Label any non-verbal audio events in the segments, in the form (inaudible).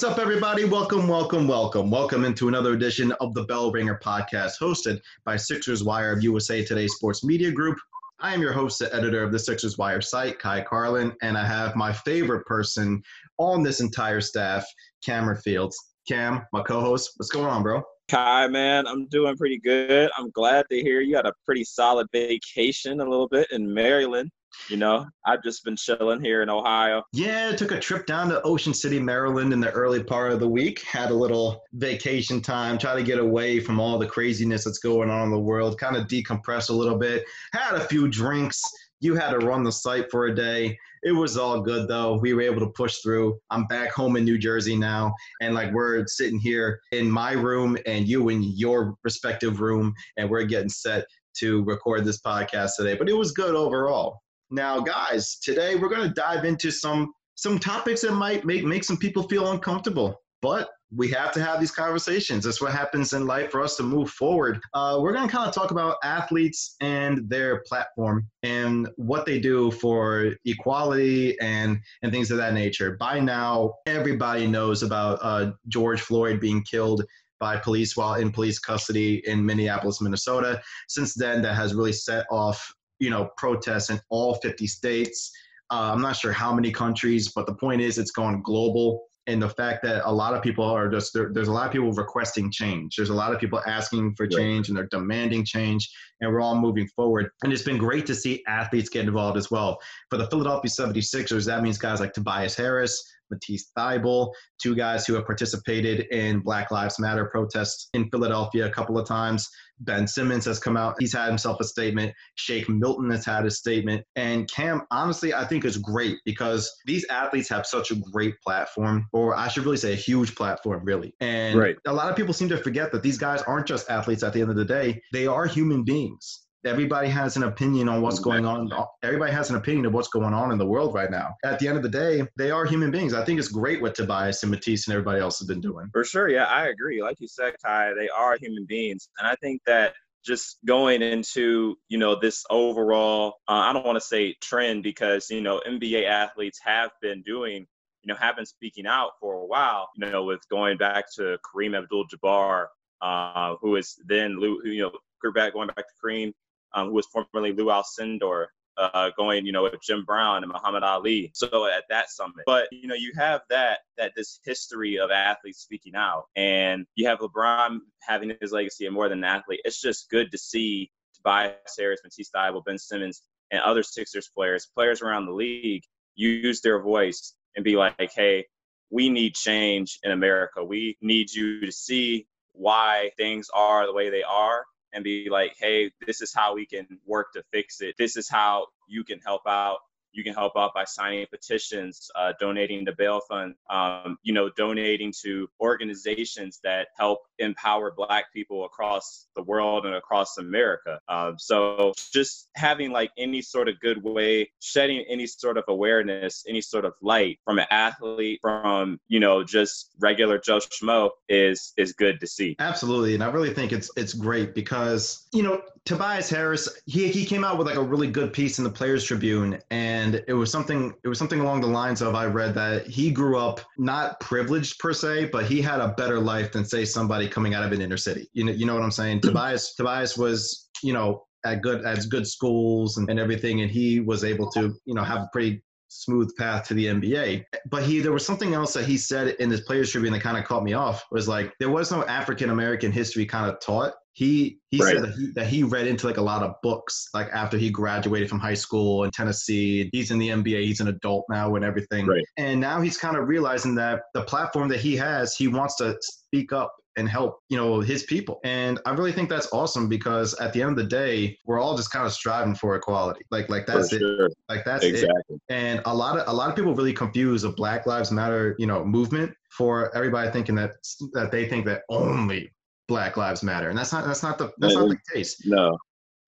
What's up, everybody? Welcome, welcome, welcome. Welcome into another edition of the Bell Ringer podcast, hosted by Sixers Wire of USA Today Sports Media Group. I am your host and editor of the Sixers Wire site, Ky Carlin, and I have my favorite person on this entire staff, Cameron Fields. Cam, my co-host, what's going on, bro? Ky, man, I'm doing pretty good. I'm glad to hear you had a pretty solid vacation a little bit in Maryland. You know, I've just been chilling here in Ohio. Yeah, took a trip down to Ocean City, Maryland in the early part of the week. Had a little vacation time, try to get away from all the craziness that's going on in the world, kind of decompress a little bit. Had a few drinks. You had to run the site for a day. It was all good though. We were able to push through. I'm back home in New Jersey now, and like we're sitting here in my room and you in your respective room, and we're getting set to record this podcast today. But it was good overall. Now, guys, today we're going to dive into some some topics that might make make some people feel uncomfortable, but we have to have these conversations. That's what happens in life for us to move forward. Uh, we're going to kind of talk about athletes and their platform and what they do for equality and and things of that nature. By now, everybody knows about uh, George Floyd being killed by police while in police custody in Minneapolis, Minnesota. Since then, that has really set off you know protests in all 50 states. Uh, I'm not sure how many countries, but the point is it's gone global. And the fact that a lot of people are just there, there's a lot of people requesting change. There's a lot of people asking for change and they're demanding change, and we're all moving forward. And it's been great to see athletes get involved as well. For the Philadelphia 76ers, that means guys like Tobias Harris, Matisse Thybulle, two guys who have participated in Black Lives Matter protests in Philadelphia a couple of times. Ben Simmons has come out. He's had himself a statement. Shake Milton has had a statement. And Cam, honestly, I think is great because these athletes have such a great platform, or I should really say a huge platform, really. And right. a lot of people seem to forget that these guys aren't just athletes at the end of the day, they are human beings everybody has an opinion on what's going on. Everybody has an opinion of what's going on in the world right now. At the end of the day, they are human beings. I think it's great what Tobias and Matisse and everybody else has been doing. For sure. Yeah, I agree. Like you said, Ky, they are human beings. And I think that just going into you know this overall uh, i don't want to say trend because you know nba athletes have been doing you know have been speaking out for a while you know with going back to kareem abdul-jabbar uh, who is then you know back going back to kareem um, who was formerly Lou Alcindor, uh, going, you know, with Jim Brown and Muhammad Ali. So at that summit, but you know, you have that that this history of athletes speaking out, and you have LeBron having his legacy and more than an athlete. It's just good to see Tobias Harris, Matisse Thybulle, Ben Simmons, and other Sixers players, players around the league, use their voice and be like, hey, we need change in America. We need you to see why things are the way they are and be like, hey, this is how we can work to fix it. This is how you can help out you can help out by signing petitions, uh, donating to bail fund, um, you know, donating to organizations that help empower Black people across the world and across America. Um, so just having like any sort of good way, shedding any sort of awareness, any sort of light from an athlete, from you know, just regular Joe Schmo is is good to see. Absolutely, and I really think it's it's great because you know Tobias Harris, he he came out with like a really good piece in the Players Tribune, and it was something it was something along the lines of I read that he grew up not privileged per se, but he had a better life than say somebody coming out of an inner city. You know, you know what I'm saying? Mm-hmm. Tobias Tobias was you know at good at good schools and, and everything, and he was able to you know have a pretty smooth path to the NBA. But he there was something else that he said in this players tribune that kind of caught me off was like there was no African American history kind of taught he he right. said that he, that he read into like a lot of books like after he graduated from high school in Tennessee. He's in the NBA. He's an adult now and everything. Right. And now he's kind of realizing that the platform that he has, he wants to speak up and help you know his people and i really think that's awesome because at the end of the day we're all just kind of striving for equality like like that's it like that's exactly. it and a lot of a lot of people really confuse a black lives matter you know movement for everybody thinking that that they think that only Black Lives Matter, and that's not that's not the that's not the case. No.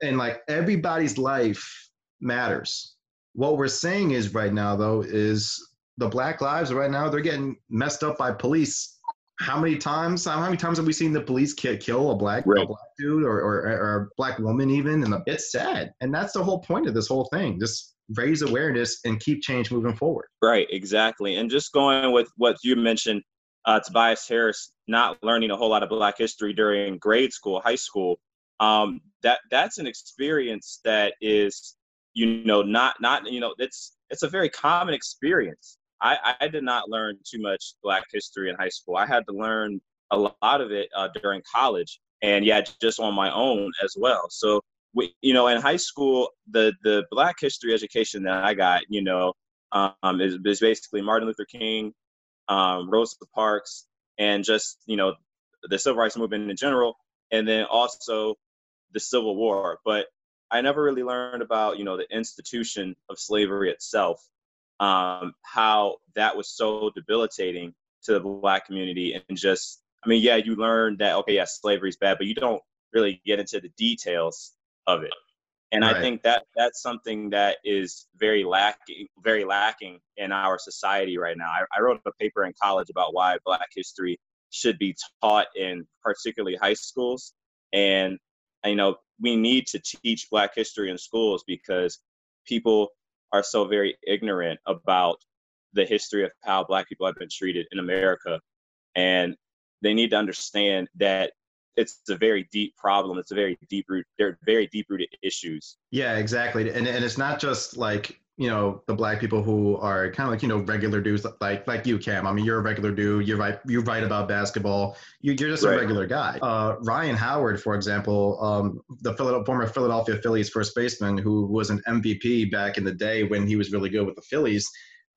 And like everybody's life matters. What we're saying is right now though is the Black lives right now they're getting messed up by police. How many times? How many times have we seen the police kill, kill a black right. a black dude or, or, or a black woman even? And it's sad. And that's the whole point of this whole thing. Just raise awareness and keep change moving forward. Right, exactly. And just going with what you mentioned uh, Tobias Harris not learning a whole lot of Black history during grade school, high school, um, that that's an experience that is, you know, not not you know, it's it's a very common experience. I, I did not learn too much Black history in high school. I had to learn a lot of it uh, during college, and yeah, just on my own as well. So we, you know, in high school, the the Black history education that I got, you know, um, is, is basically Martin Luther King, um, Rosa Parks, and just you know the civil rights movement in general, and then also the Civil War. But I never really learned about you know the institution of slavery itself, um, how that was so debilitating to the black community, and just I mean, yeah, you learn that okay, yeah, slavery is bad, but you don't really get into the details of it. And right. I think that that's something that is very lacking, very lacking in our society right now. I, I wrote a paper in college about why Black history should be taught in particularly high schools, and you know we need to teach Black history in schools because people are so very ignorant about the history of how Black people have been treated in America, and they need to understand that it's a very deep problem. It's a very deep root. They're very deep rooted issues. Yeah, exactly. And and it's not just like you know the black people who are kind of like you know regular dudes like like you cam i mean you're a regular dude you write you write about basketball you, are just right. a regular guy uh, ryan howard for example um, the former philadelphia phillies first baseman who was an mvp back in the day when he was really good with the phillies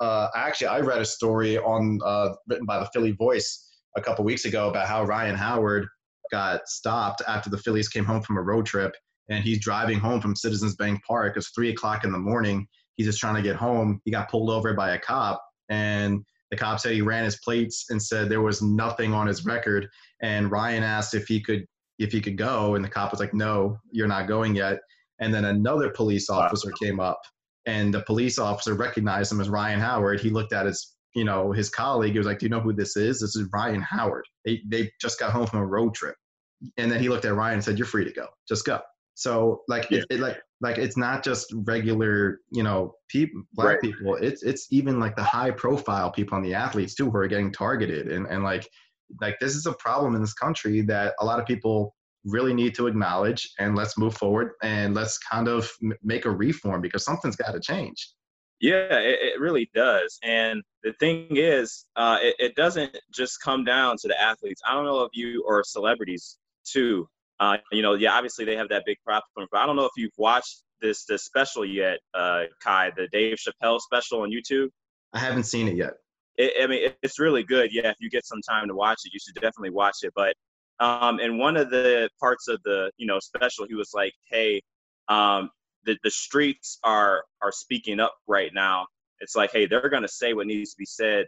uh, actually i read a story on uh, written by the philly voice a couple weeks ago about how ryan howard got stopped after the Phillies came home from a road trip, and he's driving home from Citizens Bank Park. It's three o'clock in the morning. He's just trying to get home. He got pulled over by a cop, and the cop said he ran his plates and said there was nothing on his record. And Ryan asked if he could if he could go, and the cop was like, "No, you're not going yet." And then another police officer wow. came up, and the police officer recognized him as Ryan Howard. He looked at his you know, his colleague, he was like, Do you know who this is? This is Ryan Howard. They, they just got home from a road trip. And then he looked at Ryan and said, You're free to go. Just go. So like yeah. it, it, like like it's not just regular, you know, people black right. people. It's it's even like the high profile people on the athletes too who are getting targeted and, and like like this is a problem in this country that a lot of people really need to acknowledge and let's move forward and let's kind of make a reform because something's got to change yeah, it, it, really does. And the thing is, uh, it, it, doesn't just come down to the athletes. I don't know if you or celebrities too. Uh, you know, yeah, obviously they have that big platform, but I don't know if you've watched this this special yet, uh, Ky, the Dave Chappelle special on YouTube. I haven't seen it yet. It, I mean, it, it's really good. Yeah, if you get some time to watch it, you should definitely watch it. But um, in one of the parts of the you know special, he was like, "Hey, um, the, the streets are are speaking up right now. It's like, hey, they're gonna say what needs to be said.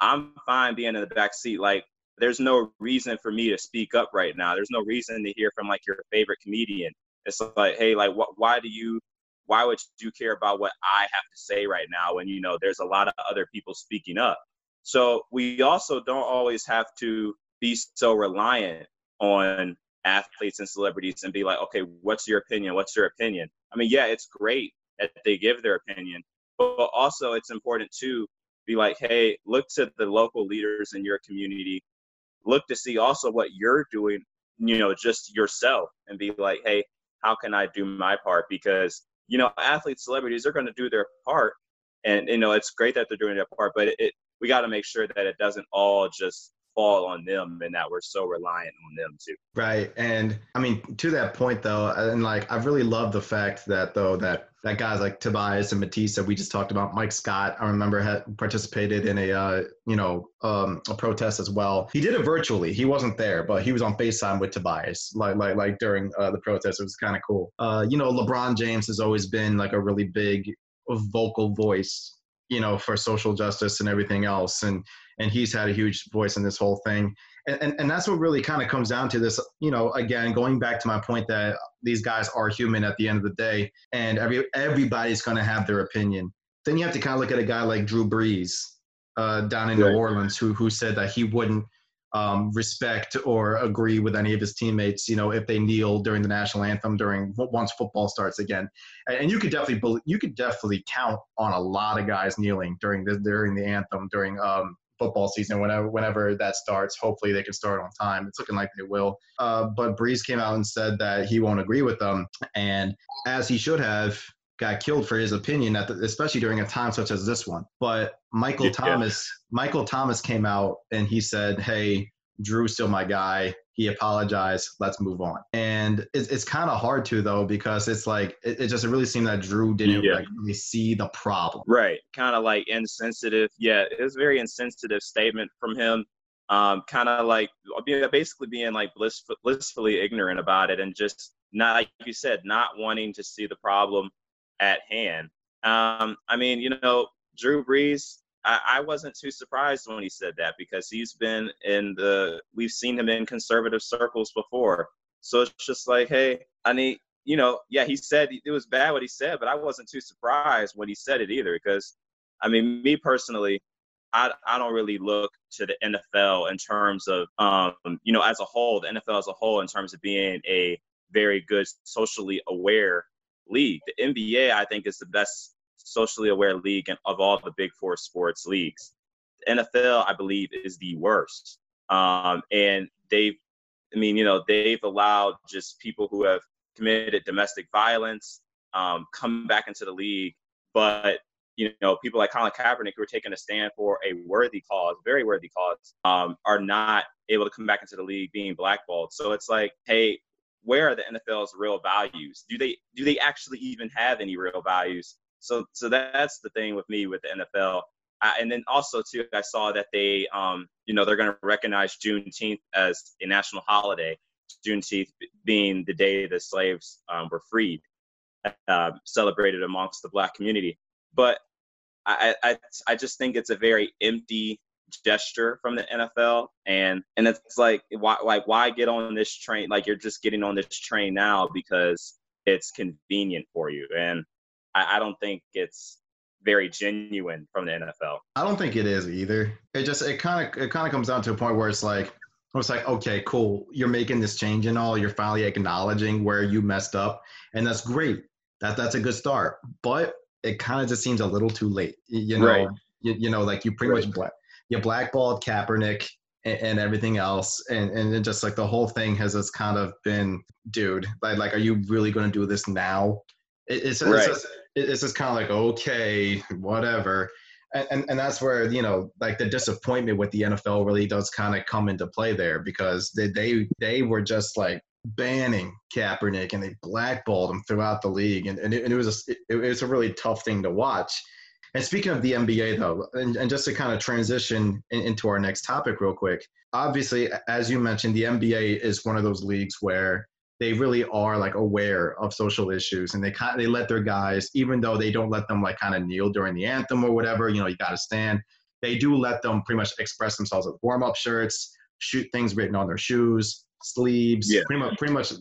I'm fine being in the back seat. Like, there's no reason for me to speak up right now. There's no reason to hear from like your favorite comedian. It's like, hey, like, what? Why do you? Why would you care about what I have to say right now when you know there's a lot of other people speaking up? So we also don't always have to be so reliant on athletes and celebrities and be like, okay, what's your opinion? What's your opinion? I mean, yeah, it's great that they give their opinion, but also it's important to be like, hey, look to the local leaders in your community. Look to see also what you're doing, you know, just yourself and be like, hey, how can I do my part? Because, you know, athletes, celebrities, they're going to do their part. And, you know, it's great that they're doing their part, but it, it we got to make sure that it doesn't all just fall on them and that we're so reliant on them too. Right. And I mean, to that point though, and like, I really love the fact that though, that that guys like Tobias and Matisse that we just talked about, Mike Scott, I remember had participated in a, uh, you know, um, a protest as well. He did it virtually. He wasn't there, but he was on FaceTime with Tobias, like, like, like during uh, the protest. It was kind of cool. Uh, you know, LeBron James has always been like a really big vocal voice you know, for social justice and everything else. And and he's had a huge voice in this whole thing. And, and, and that's what really kind of comes down to this, you know, again, going back to my point that these guys are human at the end of the day, and every everybody's going to have their opinion. Then you have to kind of look at a guy like Drew Brees uh, down in right. New Orleans, who who said that he wouldn't um, respect or agree with any of his teammates, you know, if they kneel during the national anthem during once football starts again. And you could definitely you could definitely count on a lot of guys kneeling during the during the anthem during um, football season whenever whenever that starts. Hopefully they can start on time. It's looking like they will. Uh, but Brees came out and said that he won't agree with them, and as he should have, got killed for his opinion, at the, especially during a time such as this one. But Michael yeah. Thomas, Michael Thomas came out and he said, "Hey, Drew's still my guy. He apologized. Let's move on." And it's, it's kind of hard to though because it's like it, it, just really seemed that Drew didn't yeah. like really see the problem. Right, kind of like insensitive. Yeah, it was a very insensitive statement from him. Um, kind of like basically being like blissful, blissfully ignorant about it and just not like you said, not wanting to see the problem at hand. Um, I mean, you know, Drew Brees, I, I, wasn't too surprised when he said that because he's been in the, we've seen him in conservative circles before. So it's just like, hey, I need, you know, yeah, he said it was bad what he said, but I wasn't too surprised when he said it either because, I mean, me personally, I, I don't really look to the NFL in terms of, um, you know, as a whole, the NFL as a whole, in terms of being a very good socially aware league. The NBA, I think, is the best socially aware league and of all the big four sports leagues. The NFL, I believe, is the worst. Um, and they've, I mean, you know, they've allowed just people who have committed domestic violence um, come back into the league. But, you know, people like Colin Kaepernick who are taking a stand for a worthy cause, very worthy cause, um, are not able to come back into the league being blackballed. So it's like, hey, where are the NFL's real values? Do they do they actually even have any real values? So so that's the thing with me with the NFL. I, and then also too, I saw that they um you know they're going to recognize Juneteenth as a national holiday. Juneteenth being the day the slaves um, were freed, uh, celebrated amongst the black community. But I, I I just think it's a very empty gesture from the NFL, and and it's like why like why get on this train? Like you're just getting on this train now because it's convenient for you, and I, I don't think it's very genuine from the NFL. I don't think it is either. It just it kind of it kind of comes down to a point where it's like it's like okay, cool, you're making this change and all, you're finally acknowledging where you messed up, and that's great. That that's a good start, but it kind of just seems a little too late. You know, right. you, you know, like you pretty right. much black you blackballed Kaepernick and, and everything else, and and it just like the whole thing has just kind of been, dude, like like, are you really going to do this now? It, it's right. it's just, it's just kind of like okay, whatever. And, and, and that's where you know like the disappointment with the NFL really does kind of come into play there because they they they were just like banning Kaepernick and they blackballed him throughout the league and, and, it, and it was a, it, it was a really tough thing to watch and speaking of the NBA, though, and, and just to kind of transition in, into our next topic real quick, obviously, as you mentioned, the NBA is one of those leagues where they really are like aware of social issues and they kind of, they let their guys, even though they don't let them like kind of kneel during the anthem or whatever, you know, you got to stand. They do let them pretty much express themselves with warm up shirts, shoot things written on their shoes, sleeves, yeah. pretty much, pretty much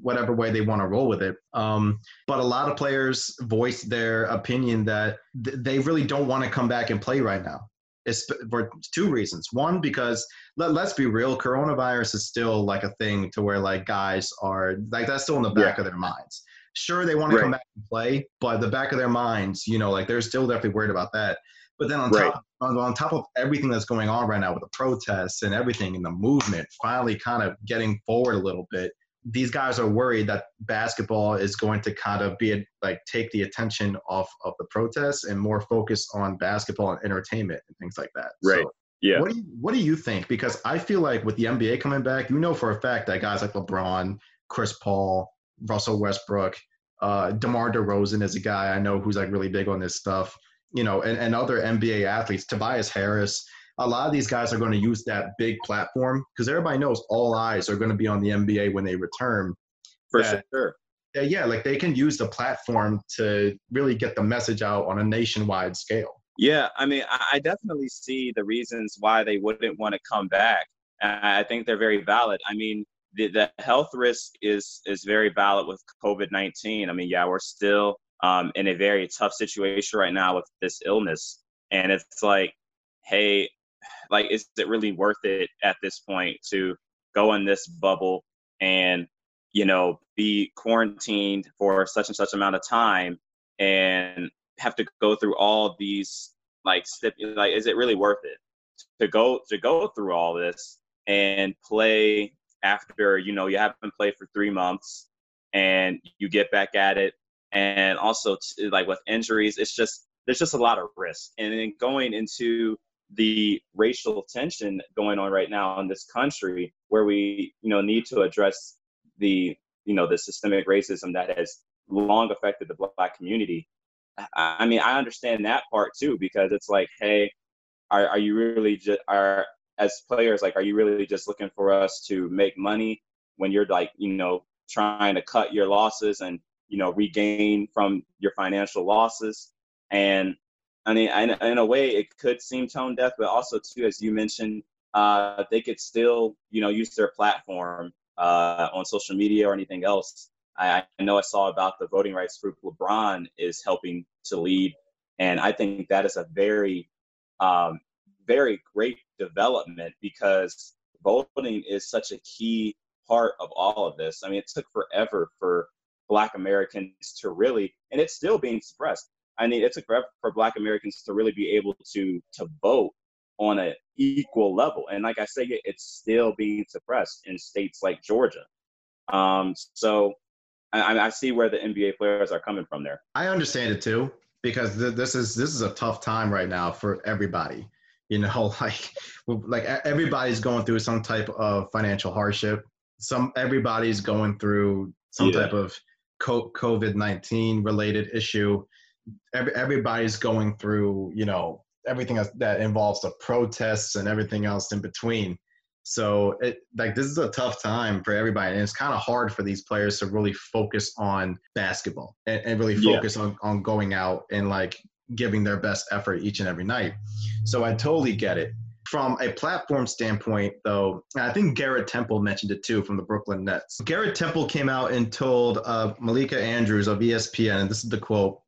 whatever way they want to roll with it. Um, but a lot of players voice their opinion that th- they really don't want to come back and play right now. It's for two reasons. One, because let, let's be real, coronavirus is still like a thing to where like guys are like that's still in the back yeah. of their minds. Sure, they want to right. come back and play, but the back of their minds, you know, like they're still definitely worried about that. But then on right. top on, on top of everything that's going on right now with the protests and everything and the movement finally kind of getting forward a little bit, these guys are worried that basketball is going to kind of be a, like take the attention off of the protests and more focus on basketball and entertainment and things like that. Right. So, yeah. What do you What do you think? Because I feel like with the NBA coming back, you know for a fact that guys like LeBron, Chris Paul, Russell Westbrook, uh, DeMar DeRozan is a guy I know who's like really big on this stuff you know, and, and other NBA athletes, Tobias Harris, a lot of these guys are going to use that big platform because everybody knows all eyes are going to be on the NBA when they return. For that, sure. Yeah, like they can use the platform to really get the message out on a nationwide scale. Yeah, I mean, I definitely see the reasons why they wouldn't want to come back. I think they're very valid. I mean, the, the health risk is is very valid with COVID nineteen. I mean, yeah, we're still um, in a very tough situation right now with this illness. And it's like, hey, like, is it really worth it at this point to go in this bubble and, you know, be quarantined for such and such amount of time and have to go through all these like stip- like is it really worth it to go to go through all this and play after you know you haven't played for three months and you get back at it? And also t- like with injuries it's just there's just a lot of risk. And then going into the racial tension going on right now in this country where we you know need to address the you know the systemic racism that has long affected the black community i mean i understand that part too because it's like hey are, are you really just are as players like are you really just looking for us to make money when you're like you know trying to cut your losses and you know regain from your financial losses and I mean, in in a way, it could seem tone deaf, but also too, as you mentioned, uh, they could still, you know, use their platform uh, on social media or anything else. I, I, know I saw about the voting rights group LeBron is helping to lead, and I think that is a very, um, very great development because voting is such a key part of all of this. I mean, it took forever for Black Americans to really, and it's still being suppressed. I mean, it took forever for Black Americans to really be able to to vote on an equal level. And like I say, it's still being suppressed in states like Georgia. Um, so I, I, see where the NBA players are coming from there. I understand it too because th- this is this is a tough time right now for everybody. You know, (laughs) like like everybody's going through some type of financial hardship. Some everybody's going through some yeah. type of COVID nineteen related issue every, everybody's going through, you know, everything that involves the protests and everything else in between. So it like this is a tough time for everybody, and it's kind of hard for these players to really focus on basketball and, and really focus yeah. on on going out and like giving their best effort each and every night. So I totally get it. From a platform standpoint, though, I think Garrett Temple mentioned it too from the Brooklyn Nets. Garrett Temple came out and told uh, Malika Andrews of ESPN, and this is the quote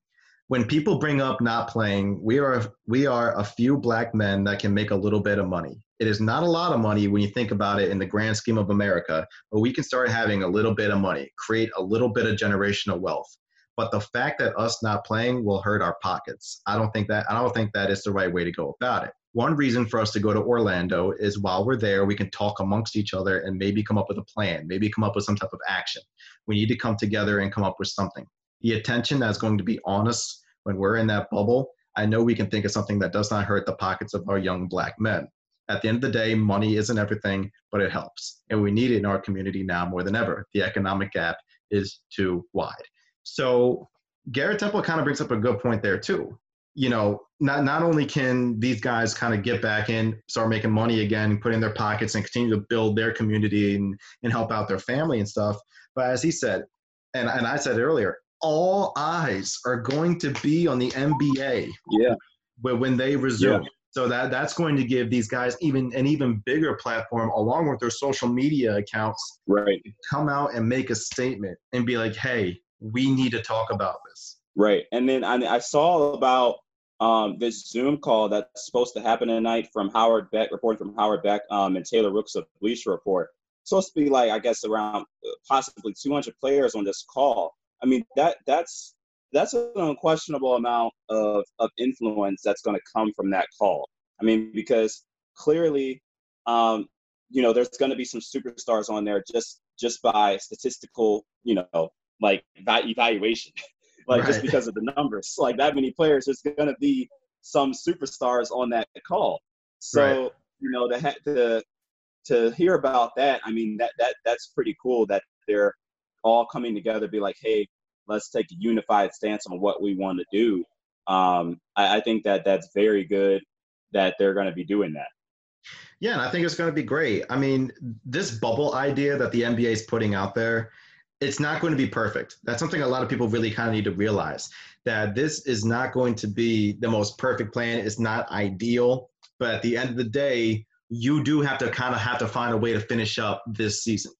when people bring up not playing, we are we are a few black men that can make a little bit of money. It is not a lot of money when you think about it in the grand scheme of America, but we can start having a little bit of money, create a little bit of generational wealth. But the fact that us not playing will hurt our pockets. I don't think that I don't think that is the right way to go about it. One reason for us to go to Orlando is while we're there, we can talk amongst each other and maybe come up with a plan, maybe come up with some type of action. We need to come together and come up with something the attention that's going to be on us when we're in that bubble, I know we can think of something that does not hurt the pockets of our young black men. At the end of the day, money isn't everything, but it helps. And we need it in our community now more than ever. The economic gap is too wide. So Garrett Temple kind of brings up a good point there too. You know, not not only can these guys kind of get back in, start making money again, put in their pockets and continue to build their community and, and help out their family and stuff. But as he said, and, and I said earlier, all eyes are going to be on the NBA. Yeah. When, when they resume. Yeah. So that that's going to give these guys even an even bigger platform along with their social media accounts. Right. Come out and make a statement and be like, "Hey, we need to talk about this." Right. And then I, I saw about um, this Zoom call that's supposed to happen tonight from Howard Beck, reporting from Howard Beck um, and Taylor Rooks of Bleacher Report. It's supposed to be like I guess around uh, possibly 200 players on this call. I mean that that's that's an unquestionable amount of, of influence that's going to come from that call. I mean, because clearly, um, you know, there's going to be some superstars on there just just by statistical, you know, like evaluation, (laughs) like right. just because of the numbers. Like that many players, there's going to be some superstars on that call. So right. you know, to to to hear about that, I mean, that that that's pretty cool that they're all coming together, be like, hey, let's take a unified stance on what we want to do. Um, I, I think that that's very good that they're going to be doing that. Yeah, and I think it's going to be great. I mean, this bubble idea that the NBA is putting out there, it's not going to be perfect. That's something a lot of people really kind of need to realize that this is not going to be the most perfect plan. It's not ideal, but at the end of the day, you do have to kind of have to find a way to finish up this season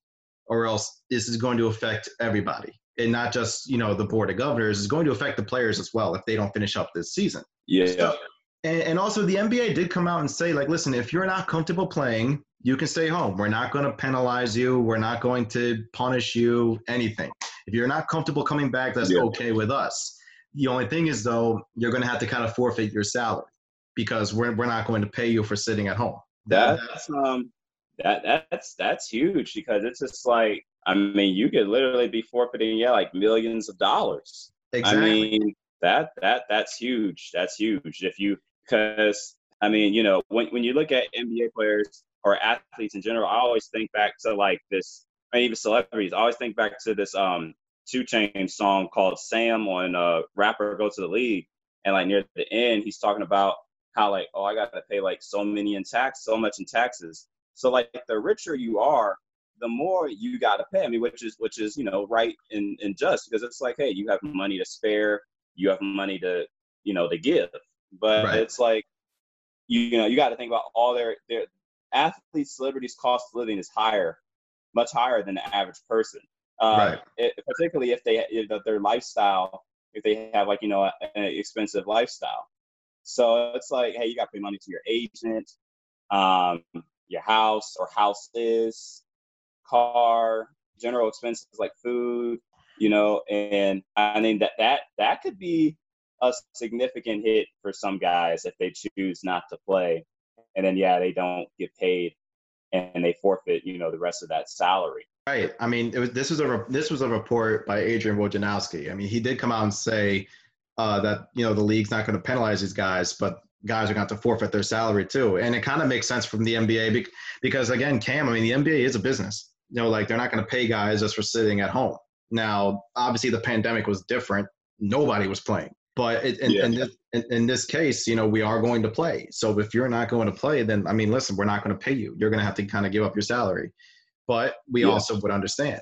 or else this is going to affect everybody and not just you know the board of governors is going to affect the players as well if they don't finish up this season. Yeah. So, and, and also the nba did come out and say like listen if you're not comfortable playing you can stay home. We're not going to penalize you. We're not going to punish you anything. If you're not comfortable coming back that's yeah. okay with us. The only thing is though you're going to have to kind of forfeit your salary because we're we're not going to pay you for sitting at home. That's um that that's that's huge because it's just like I mean you could literally be forfeiting yeah like millions of dollars. Exactly. I mean that that that's huge. That's huge. If you because I mean you know when when you look at NBA players or athletes in general, I always think back to like this. Mean, even celebrities. I always think back to this um 2 Chainz song called Sam on uh Rap or Go to the League and like near the end he's talking about how like oh I got to pay like so many in tax so much in taxes so like the richer you are the more you got to pay I mean which is which is you know right and, and just because it's like hey you have money to spare you have money to you know to give but right. it's like you, you know you got to think about all their their athletes celebrities cost of living is higher much higher than the average person uh, right. It, particularly if they if their lifestyle if they have like you know an expensive lifestyle so it's like hey you got to pay money to your agent um, your house or houses car general expenses like food you know and i mean that that that could be a significant hit for some guys if they choose not to play and then yeah they don't get paid and they forfeit you know the rest of that salary Right. I mean, was, this was a this was a report by Adrian Wojnarowski. I mean, he did come out and say uh, that you know the league's not going to penalize these guys, but guys are going to to forfeit their salary too. And it kind of makes sense from the NBA because again, Cam, I mean, the NBA is a business. You know, like they're not going to pay guys just for sitting at home. Now, obviously, the pandemic was different. Nobody was playing. But it, in, yeah. in, this, in, in, this case, you know, we are going to play. So if you're not going to play, then I mean, listen, we're not going to pay you. You're going to have to kind of give up your salary but we yeah. also would understand.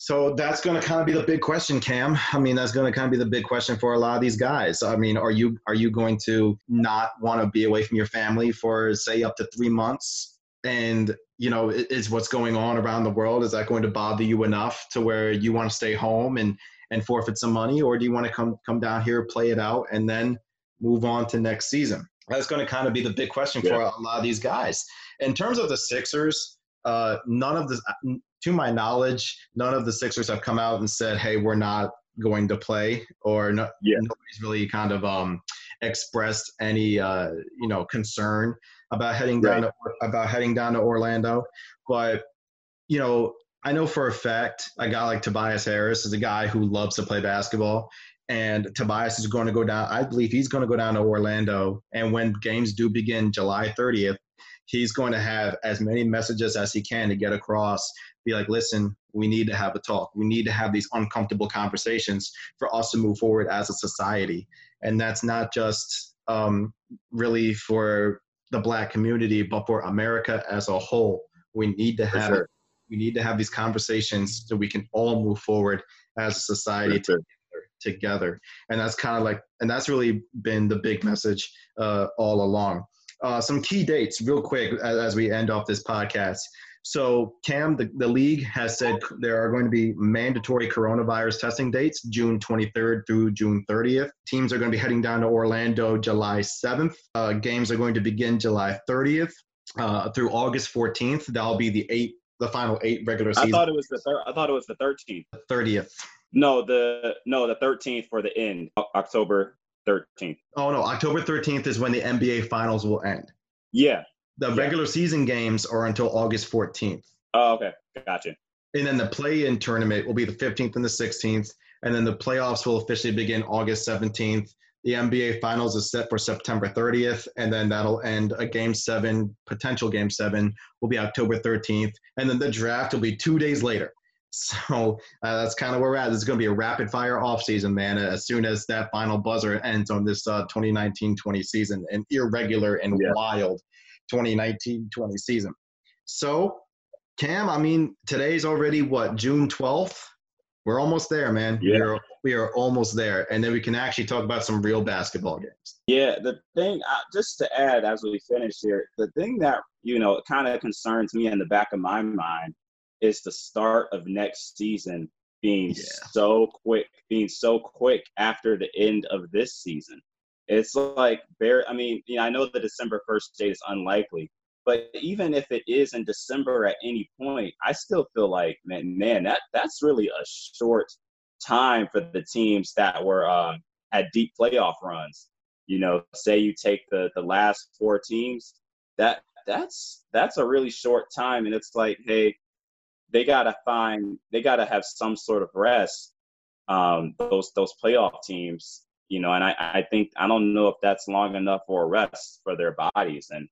So that's going to kind of be the big question, Cam. I mean, that's going to kind of be the big question for a lot of these guys. I mean, are you are you going to not want to be away from your family for say up to three months? And you know, is what's going on around the world is that going to bother you enough to where you want to stay home and and forfeit some money, or do you want to come come down here, play it out, and then move on to next season? That's going to kind of be the big question yeah. for a lot of these guys. In terms of the Sixers, uh, none of the, to my knowledge, none of the Sixers have come out and said, "Hey, we're not going to play," or no, yeah. nobody's really kind of um, expressed any, uh, you know, concern about heading down right. to, about heading down to Orlando. But you know, I know for a fact a guy like Tobias Harris is a guy who loves to play basketball. And Tobias is going to go down. I believe he's going to go down to Orlando. And when games do begin July 30th, he's going to have as many messages as he can to get across be like listen we need to have a talk we need to have these uncomfortable conversations for us to move forward as a society and that's not just um, really for the black community but for america as a whole we need to have sure. we need to have these conversations so we can all move forward as a society sure. together, together and that's kind of like and that's really been the big message uh, all along uh, some key dates, real quick, as, as, we end off this podcast. So, Cam, the, the league has said there are going to be mandatory coronavirus testing dates, June 23rd through June 30th. Teams are going to be heading down to Orlando July 7th. Uh, games are going to begin July 30th uh, through August 14th. That'll be the eight, the final eight regular season. I thought it was the thir- I thought it was the 13th. 30th. No, the no the 13th for the end, October 13th. Oh no, October 13th is when the NBA finals will end. Yeah. The yeah. regular season games are until August 14th. Oh, okay. Gotcha. And then the play-in tournament will be the 15th and the 16th, and then the playoffs will officially begin August 17th. The NBA finals is set for September 30th, and then that'll end a game seven, potential game seven will be October 13th, and then the draft will be two days later. (laughs) So uh, that's kind of where we're at. This is going to be a rapid fire offseason, man. As soon as that final buzzer ends on this uh, 2019-20 season, and irregular and yeah. wild 2019-20 season. So, Cam, I mean, today's already what June 12th. We're almost there, man. Yeah. We're, we are almost there, and then we can actually talk about some real basketball games. Yeah, the thing, uh, just to add as we finish here, the thing that you know kind of concerns me in the back of my mind is the start of next season being yeah. so quick, being so quick after the end of this season. It's like very. I mean, you know, I know the December first date is unlikely, but even if it is in December at any point, I still feel like man, man, that that's really a short time for the teams that were um, had deep playoff runs. you know, say you take the the last four teams, that that's that's a really short time, and it's like, hey, they gotta find, they gotta have some sort of rest. Um, those those playoff teams, you know, and I I think I don't know if that's long enough for a rest for their bodies, and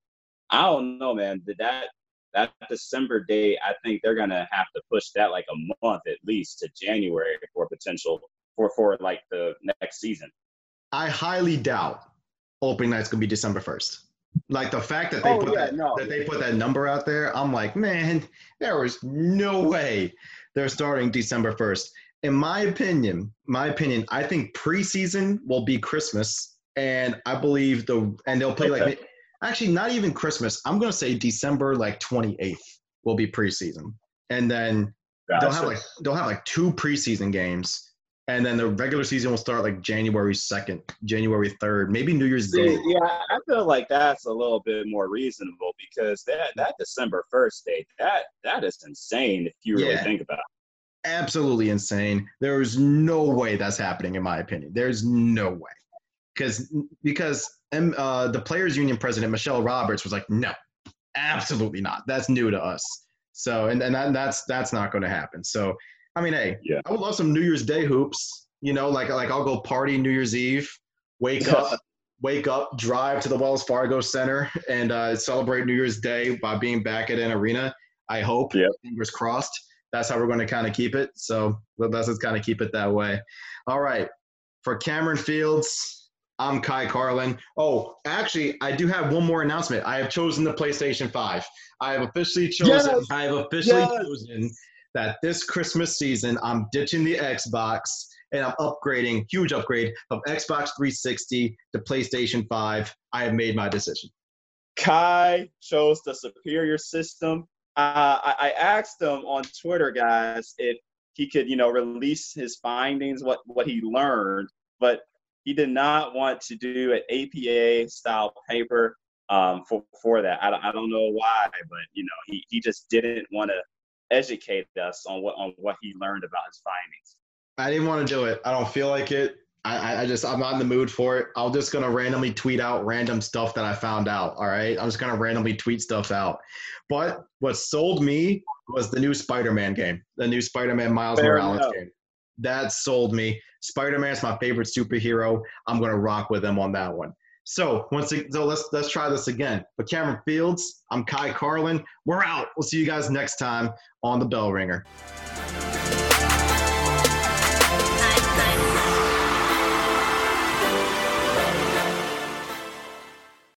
I don't know, man. Did that that December date, I think they're gonna have to push that like a month at least to January for potential for for like the next season. I highly doubt opening night's gonna be December first. Like the fact that they Oh, put yeah, that, no. that they put that number out there, I'm like, man, there was no way they're starting December first. In my opinion, my opinion, I think preseason will be Christmas, and I believe the and they'll play like actually not even Christmas. I'm gonna say December like 28th will be preseason, and then they'll have like they'll have like two preseason games, and then the regular season will start like January second, January third, maybe New Year's Day. Yeah, I feel like that's a little bit more reasonable because that that December first date, that that is insane if you really Yeah. think about it. Absolutely insane. There is no way that's happening, in my opinion. There's no way, because because uh, the players' union president Michele Roberts was like, no, absolutely not. That's new to us. So and and that, that's that's not going to happen. So I mean, hey, Yeah. I would love some New Year's Day hoops. You know, like like I'll go party New Year's Eve, wake up, wake up, drive to the Wells Fargo Center, and uh, celebrate New Year's Day by being back at an arena. I hope. Yep. Fingers crossed. That's how we're going to kind of keep it. So let's just kind of keep it that way. All right. For Cameron Fields, I'm Ky Carlin. Oh, actually, I do have one more announcement. I have chosen the PlayStation 5. I have officially chosen. Yes. I have officially Yes. chosen that this Christmas season I'm ditching the Xbox and I'm upgrading, huge upgrade of Xbox 360 to PlayStation 5. I have made my decision. Ky chose the superior system. Uh, I, I asked him on Twitter, guys, if he could, you know, release his findings, what what he learned, but he did not want to do an APA style paper um, for for that. I don't, I don't know why, but you know, he, he just didn't want to educate us on what on what he learned about his findings. I didn't want to do it. I don't feel like it. I, I- just I'm not in the mood for it. I'm just gonna randomly tweet out random stuff that I found out. All right, I'm just gonna randomly tweet stuff out. But what sold me was the new Spider-Man game, the new Spider-Man Miles Fair Morales enough. game. That sold me. Spider-Man's my favorite superhero. I'm gonna rock with him on that one. So once so let's let's try this again. For Cameron Fields, I'm Ky Carlin. We're out. We'll see you guys next time on the Bell Ringer.